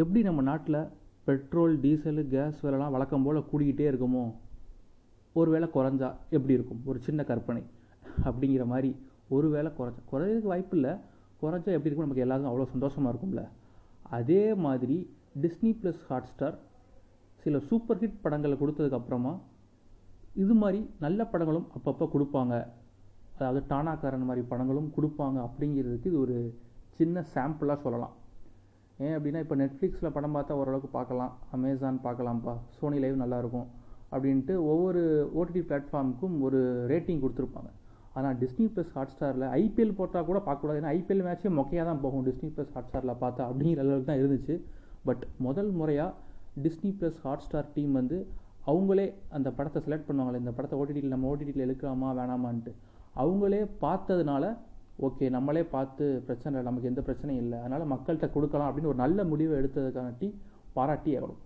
எப்படி நம்ம நாட்டில் பெட்ரோல் டீசலு கேஸ் விலைலாம் வழக்கம் போல் கூடிக்கிட்டே இருக்குமோ? ஒரு வேளை குறைஞ்சா எப்படி இருக்கும்? ஒரு சின்ன கற்பனை அப்படிங்கிற மாதிரி ஒரு வேளை குறைஞ்சா குறையிறதுக்கு வாய்ப்பு இல்லை. குறைஞ்சா எப்படி இருக்கும் நமக்கு எல்லாருக்கும் அவ்வளோ சந்தோஷமாக இருக்கும்ல. அதே மாதிரி டிஸ்னி ப்ளஸ் ஹாட்ஸ்டார் சில சூப்பர் ஹிட் படங்களை கொடுத்ததுக்கப்புறமா இது மாதிரி நல்ல படங்களும் அப்பப்போ கொடுப்பாங்க. அதாவது டானாக்காரன் மாதிரி படங்களும் கொடுப்பாங்க அப்படிங்கிறதுக்கு இது ஒரு சின்ன சாம்பிளாக சொல்லலாம். ஏன் அப்படின்னா இப்போ நெட்ஃப்ளிக்ஸில் படம் பார்த்தா ஓரளவுக்கு பார்க்கலாம். அமேசான் பார்க்கலாம்ப்பா. சோனி லைவ் நல்லாயிருக்கும் அப்படின்ட்டு ஒவ்வொரு ஓடிடி பிளாட்ஃபார்முக்கும் ஒரு ரேட்டிங் கொடுத்துருப்பாங்க. ஆனால் டிஸ்னி ப்ளஸ் ஹாட்ஸ்டாரில் ஐபிஎல் போட்டால் கூட பார்க்கக்கூடாது. ஏன்னா ஐபிஎல் மேட்ச்சே மொக்கையாக தான் போகும் டிஸ்னி ப்ளஸ் ஹாட்ஸ்டாரில் பார்த்தா அப்படிங்கிற அளவுக்கு தான் இருந்துச்சு. பட் முதல் முறையாக டிஸ்னி ப்ளஸ் ஹாட்ஸ்டார் டீம் வந்து அவங்களே அந்த படத்தை செலக்ட் பண்ணுவாங்களே இந்த படத்தை ஓடிடியில் நம்ம ஓடிடியில் எடுக்கலாமா வேணாமான்ட்டு. அவங்களே பார்த்ததுனால ஓகே நம்மளே பார்த்து பிரச்சனை இல்லை நமக்கு எந்த பிரச்சனையும் இல்லை. அதனால் மக்கள்கிட்ட கொடுக்கலாம் அப்படின்னு ஒரு நல்ல முடிவை எடுத்ததுக்கானட்டி பாராட்டி ஆகணும்.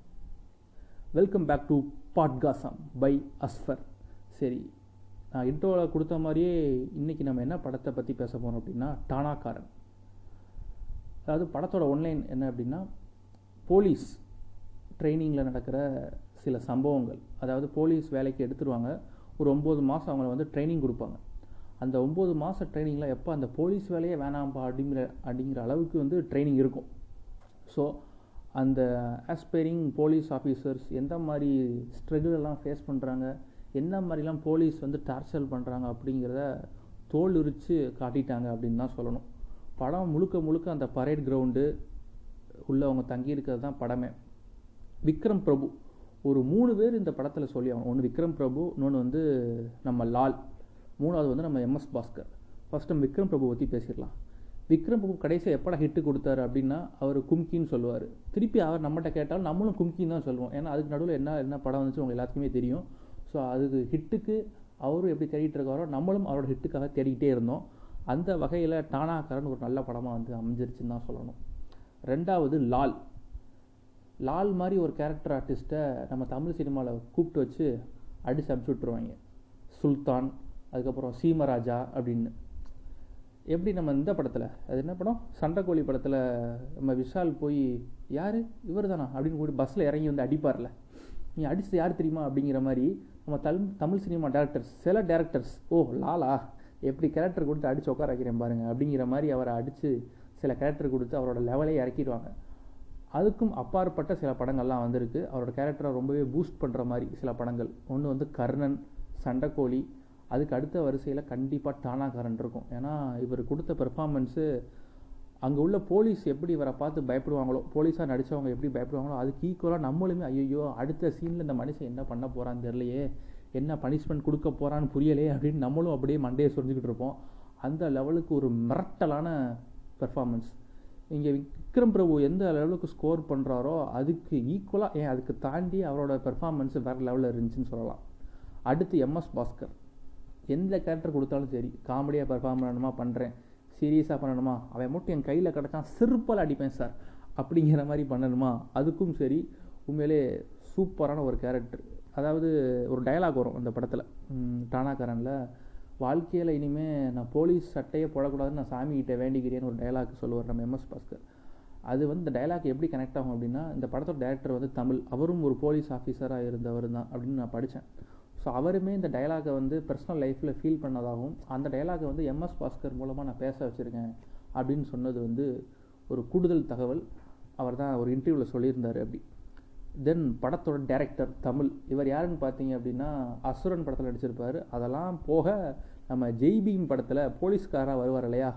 Welcome back to podcast by Asfar சரி நான் இன்ட்ரோவில் கொடுத்த மாதிரியே இன்றைக்கி நம்ம என்ன படத்தை பற்றி பேச போகிறோம் அப்படின்னா டானாக்காரன் அதாவது படத்தோட ஒன்லைன் என்ன அப்படின்னா போலீஸ் ட்ரைனிங்கில் நடக்கிற சில சம்பவங்கள். அதாவது போலீஸ் வேலைக்கு எடுத்துருவாங்க. ஒரு ஒம்பது மாதம் அவங்கள வந்து ட்ரைனிங் கொடுப்பாங்க. அந்த ஒம்பது மாத ட்ரைனிங்கில் எப்போ அந்த போலீஸ் வேலையே வேணாம்ப்பா அப்படிங்கிற அப்படிங்கிற அளவுக்கு வந்து ட்ரைனிங் இருக்கும். ஸோ அந்த ஆஸ்பைரிங் போலீஸ் ஆஃபீஸர்ஸ் எந்த மாதிரி ஸ்ட்ரகிள் எல்லாம் ஃபேஸ் பண்ணுறாங்க என்ன மாதிரிலாம் போலீஸ் வந்து டார்ச்சர் பண்ணுறாங்க அப்படிங்கிறத தோல் உரித்து காட்டிட்டாங்க அப்படின்னு தான் சொல்லணும். படம் முழுக்க முழுக்க அந்த பரேட் கிரவுண்டு உள்ளே அவங்க தங்கியிருக்கிறது தான் படமே. விக்ரம் பிரபு ஒரு மூணு பேர் இந்த படத்தில் சொல்லி ஆகணும் ஒன்று விக்ரம் பிரபு இன்னொன்று வந்து நம்ம லால். மூணாவது வந்து நம்ம எம்எஸ் பாஸ்கர். ஃபஸ்ட்டு விக்ரம் பிரபு பற்றி பேசிடலாம். விக்ரம் பிரபு கடைசியாக எப்படா ஹிட்டு கொடுத்தாரு அப்படின்னா அவர் கும்கின்னு சொல்லுவார். திருப்பி அவர் நம்மகிட்ட கேட்டாலும் நம்மளும் கும்கின்னு தான் சொல்லுவோம். ஏன்னா அதுக்கு நடுவில் என்ன என்ன படம் வந்துச்சு உங்களுக்கு எல்லாத்துக்குமே தெரியும். ஸோ அதுக்கு ஹிட்டுக்கு அவரும் எப்படி தேடிட்டு இருக்காரோ நம்மளும் அவரோட ஹிட்டுக்காக தேடிக்கிட்டே இருந்தோம். அந்த வகையில் டானாக்காரன் ஒரு நல்ல படமாக வந்து அமைஞ்சிருச்சுன்னு தான் சொல்லணும். ரெண்டாவது லால். லால் மாதிரி ஒரு கேரக்டர் ஆர்டிஸ்ட்டை நம்ம தமிழ் சினிமாவில் கூப்பிட்டு வச்சு அடிச்சு அனுப்பிச்சி விட்ருவாங்க சுல்தான் அதுக்கப்புறம் சீமராஜா அப்படின்னு. எப்படி நம்ம இந்த படத்தில் அது என்ன படம்? சண்டைக்கோழி படத்தில் நம்ம விஷால் போய் யார்? இவர் தானா அப்படின்னு கூடி பஸ்ஸில் இறங்கி வந்து அடிப்பார்ல. நீ அடிச்சது யார் தெரியுமா? அப்படிங்கிற மாதிரி நம்ம தமிழ் தமிழ் சினிமா டேரக்டர்ஸ் சில டேரக்டர்ஸ் ஓ லாலா எப்படி கேரக்டர் கொடுத்து அடித்து உட்கார வைக்கிறேன் பாருங்க அப்படிங்கிற மாதிரி அவரை அடித்து சில கேரக்டர் கொடுத்து அவரோட லெவலே இறக்கிடுவாங்க. அதுக்கும் அப்பாற்பட்ட சில படங்கள்லாம் வந்திருக்கு. அவரோட கேரக்டரை ரொம்பவே பூஸ்ட் பண்ணுற மாதிரி சில படங்கள். ஒன்று வந்து கர்ணன் சண்டைக்கோழி அதுக்கு அடுத்த வரிசையில் கண்டிப்பாக டானாக்காரன் இருக்கும். ஏன்னா இவர் கொடுத்த பெர்ஃபார்மன்ஸு அங்கே உள்ள போலீஸ் எப்படி இவரை பார்த்து பயப்படுவாங்களோ போலீஸாக நடித்தவங்க எப்படி பயப்படுவாங்களோ அதுக்கு ஈக்குவலாக நம்மளுமே ஐயோ அடுத்த சீனில் இந்த மனுஷன் என்ன பண்ண போகிறான்னு தெரியலையே என்ன பனிஷ்மெண்ட் கொடுக்க போகிறான்னு புரியலையே அப்படின்னு நம்மளும் அப்படியே மண்டையை சொரிஞ்சுக்கிட்டு இருப்போம். அந்த லெவலுக்கு ஒரு மிரட்டலான பெர்ஃபார்மன்ஸ் இங்கே விக்ரம் பிரபு எந்த லெவலுக்கு ஸ்கோர் பண்ணுறாரோ அதுக்கு ஈக்குவலாக ஏன் அதுக்கு தாண்டி அவரோட பெர்ஃபார்மன்ஸ் வேறு லெவலில் இருந்துச்சுன்னு சொல்லலாம். அடுத்து எம்எஸ் பாஸ்கர் எந்த கேரக்டர் கொடுத்தாலும் சரி காமெடியாக பெர்ஃபார்ம் பண்ணணுமா பண்ணுறேன் சீரியஸாக பண்ணணுமா? அவன் மட்டும் என் கையில் கிடச்சான் சிறுப்பால் அடிப்பேன் சார் அப்படிங்கிற மாதிரி பண்ணணுமா? அதுக்கும் சரி உண்மையிலே சூப்பரான ஒரு கேரக்டர் அதாவது ஒரு டயலாக் வரும் அந்த படத்தில். டானாக்காரனில் வாழ்க்கையில் இனிமேல் நான் போலீஸ் சட்டையே போடக்கூடாதுன்னு நான் சாமிகிட்ட வேண்டிக்கிறேன்னு ஒரு டைலாக் சொல்லுவார் நம்ம எம்எஸ் பாஸ்கர். அது வந்து இந்த டைலாக் எப்படி கனெக்ட் ஆகும் அப்படின்னா இந்த படத்தோட டேரக்டர் வந்து தமிழ். அவரும் ஒரு போலீஸ் ஆஃபீஸராக இருந்தவர் தான் அப்படின்னு நான் படித்தேன் ஸோ அவருமே இந்த டைலாகை வந்து பர்சனல் லைஃப்பில் ஃபீல் பண்ணதாகவும் அந்த டைலாகை வந்து எம்எஸ் பாஸ்கர் மூலமாக நான் பேச வச்சுருக்கேன் அப்படின்னு சொன்னது வந்து ஒரு கூடுதல் தகவல். அவர் தான் ஒரு இன்டர்வியூவில் சொல்லியிருந்தார் அப்படி. தென் படத்தோட டேரக்டர் தமிழ் இவர் யாருன்னு பார்த்தீங்க அப்படின்னா அசுரன் படத்தில் நடிச்சிருப்பார். அதெல்லாம் போக நம்ம ஜெய்பீம் படத்தில் போலீஸ்காராக வருவார் இல்லையா?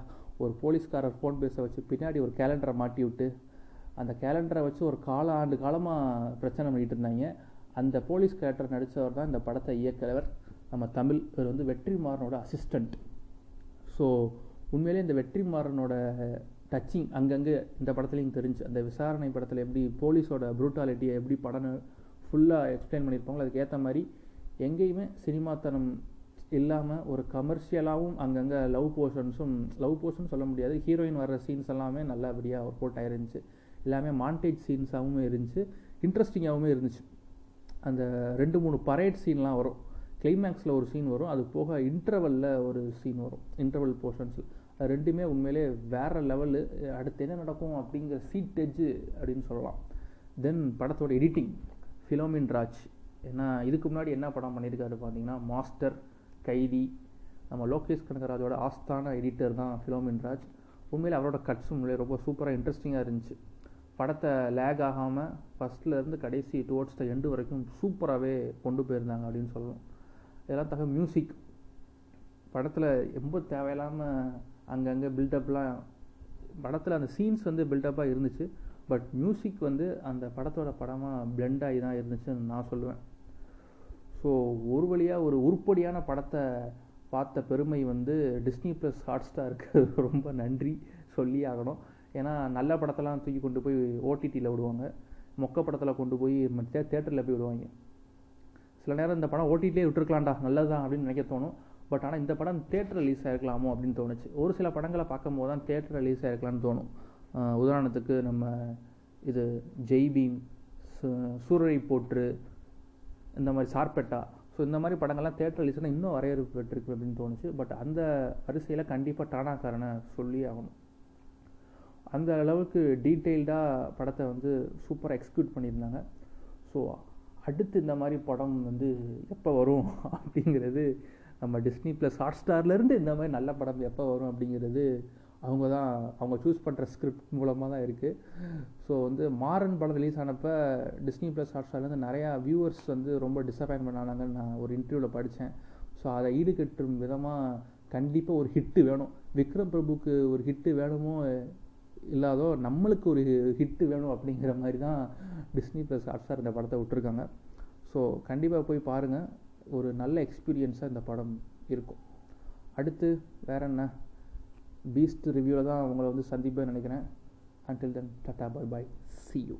ஒரு போலீஸ்காரர் ஃபோன் பேச வச்சு பின்னாடி ஒரு கேலண்டரை மாட்டி விட்டு அந்த கேலண்டரை வச்சு ஒரு கால ஆண்டு காலமாக பிரச்சனை பண்ணிகிட்டு இருந்தாங்க. அந்த போலீஸ் கேரக்டர் நடித்தவர் தான் இந்த படத்தை இயக்கிறவர் நம்ம தமிழ் இவர் வந்து வெற்றிமாறனோட அசிஸ்டண்ட் ஸோ உண்மையிலே இந்த வெற்றிமாறனோட டச்சிங் அங்கங்கே இந்த படத்துலையும் தெரிஞ்சு அந்த விசாரணை படத்தில் எப்படி போலீஸோட ப்ரூட்டாலிட்டியை எப்படி படம் ஃபுல்லாக எக்ஸ்பிளைன் பண்ணியிருப்பாங்களோ அதுக்கேற்ற மாதிரி எங்கேயுமே சினிமாத்தனம் இல்லாமல் ஒரு கமர்ஷியலாகவும் அங்கங்கே லவ் போர்ஷன்ஸும் லவ் போர்ஷன் சொல்ல முடியாது. ஹீரோயின் வர்ற சீன்ஸ் எல்லாமே நல்லபடியாக ஒர்க் அவுட் ஆயிருந்துச்சு. எல்லாமே மாண்டேஜ் சீன்ஸாகவும் இருந்துச்சு. இன்ட்ரெஸ்டிங்காகவும் இருந்துச்சு. அந்த ரெண்டு மூணு பரேட் சீன்லாம் வரும். கிளைமேக்ஸில் ஒரு சீன் வரும். அது போக இன்டர்வலில் ஒரு சீன் வரும். இன்டர்வல் போர்ஷன்ஸ் அது ரெண்டுமே உண்மையிலே வேறு லெவலு அடுத்து என்ன நடக்கும் அப்படிங்கிற சீட் எட்ஜு அப்படின்னு சொல்லலாம். தென் படத்தோட எடிட்டிங் ஃபிலோமின் ராஜ் ஏன்னா இதுக்கு முன்னாடி என்ன படம் பண்ணியிருக்காரு பார்த்தீங்கன்னா மாஸ்டர் கைதி நம்ம லோகேஷ் கனகராஜோட ஆஸ்தான எடிட்டர் தான் ஃபிலோமின் ராஜ் உண்மையில் அவரோட கட்ஸும் ரொம்ப சூப்பராக இன்ட்ரெஸ்டிங்காக இருந்துச்சு. படத்தை லேக் ஆகாமல் ஃபஸ்ட்லேருந்து கடைசி டுவோர்ட்ஸ் த எண்டு வரைக்கும் சூப்பராகவே கொண்டு போயிருந்தாங்க அப்படின்னு சொல்லணும். இதெல்லாம் தக மியூசிக் படத்தில் ரொம்ப தேவையில்லாமல் அங்கங்கே பில்டப்லாம் படத்தில் அந்த சீன்ஸ் வந்து பில்டப்பாக இருந்துச்சு. பட் மியூசிக் வந்து அந்த படத்தோட படமாக பிளெண்ட் ஆகி தான் இருந்துச்சுன்னு நான் சொல்லுவேன். ஸோ ஒரு வழியாக ஒரு உருப்படியான படத்தை பார்த்த பெருமை வந்து டிஸ்னி ப்ளஸ் ஹாட் ஸ்டாருக்கு ரொம்ப நன்றி சொல்லி ஆகணும். ஏன்னா நல்ல படத்தெல்லாம் தூக்கி கொண்டு போய் ஓடிடியில் விடுவாங்க. மொக்க படத்தில் கொண்டு போய் தேட்டரில் போய் விடுவாங்க. சில நேரம் இந்த படம் ஓடிடிலே விட்டுருக்கலாம்டா நல்லதுதான் அப்படின்னு நினைக்க தோணும். பட் ஆனால் இந்த படம் தேட்டர் ரிலீஸ் ஆகிருக்கலாமோ அப்படின்னு தோணுச்சு. ஒரு சில படங்களை பார்க்கும்போது தான் தேட்டர் ரிலீஸ் ஆகிருக்கலாம்னு தோணும். உதாரணத்துக்கு நம்ம இது ஜெய்பீம் சூரரை போற்று இந்த மாதிரி சார்பெட்டா. ஸோ இந்த மாதிரி படங்கள்லாம் தேட்டர் ரிலீஸ்னால் இன்னும் வரையறுப்பு பெற்றிருக்கு அப்படின்னு தோணுச்சு. பட் அந்த வரிசையில் கண்டிப்பாக டானாக்காரனை சொல்லி ஆகணும். அந்த அளவுக்கு டீட்டெயில்டாக படத்தை வந்து சூப்பராக எக்ஸிக்யூட் பண்ணியிருந்தாங்க. ஸோ அடுத்து இந்த மாதிரி படம் வந்து எப்போ வரும் அப்படிங்கிறது நம்ம டிஸ்னி ப்ளஸ் ஹாட் ஸ்டார்லேருந்து இந்த மாதிரி நல்ல படம் எப்போ வரும் அப்படிங்கிறது அவங்க தான் அவங்க சூஸ் பண்ணுற ஸ்கிரிப்ட் மூலமாக தான் இருக்குது ஸோ வந்து மாறன் படம் ரிலீஸ் ஆனப்போ டிஸ்னி ப்ளஸ் ஹாட் ஸ்டார்லேருந்து நிறையா வியூவர்ஸ் வந்து ரொம்ப டிசப்பாயின்மெண்ட் ஆனாங்கன்னு நான் ஒரு இன்டர்வியூவில் படித்தேன் ஸோ அதை ஈடுகட்டும் விதமாக கண்டிப்பாக ஒரு ஹிட்டு வேணும். விக்ரம் பிரபுக்கு ஒரு ஹிட்டு வேணுமோ இல்லாதோ நம்மளுக்கு ஒரு ஹிட்டு வேணும் அப்படிங்கிற மாதிரி தான் டிஸ்னி ப்ளஸ் ஹாட்ஸ்டார் இந்த படத்தை விட்டுருக்காங்க. ஸோ கண்டிப்பாக போய் பாருங்கள் ஒரு நல்ல எக்ஸ்பீரியன்ஸாக இந்த படம் இருக்கும். அடுத்து வேற என்ன? பீஸ்ட் ரிவ்யூவில் தான் அவங்கள வந்து சந்திப்பேன் நினைக்கிறேன். Until then tata bye bye see you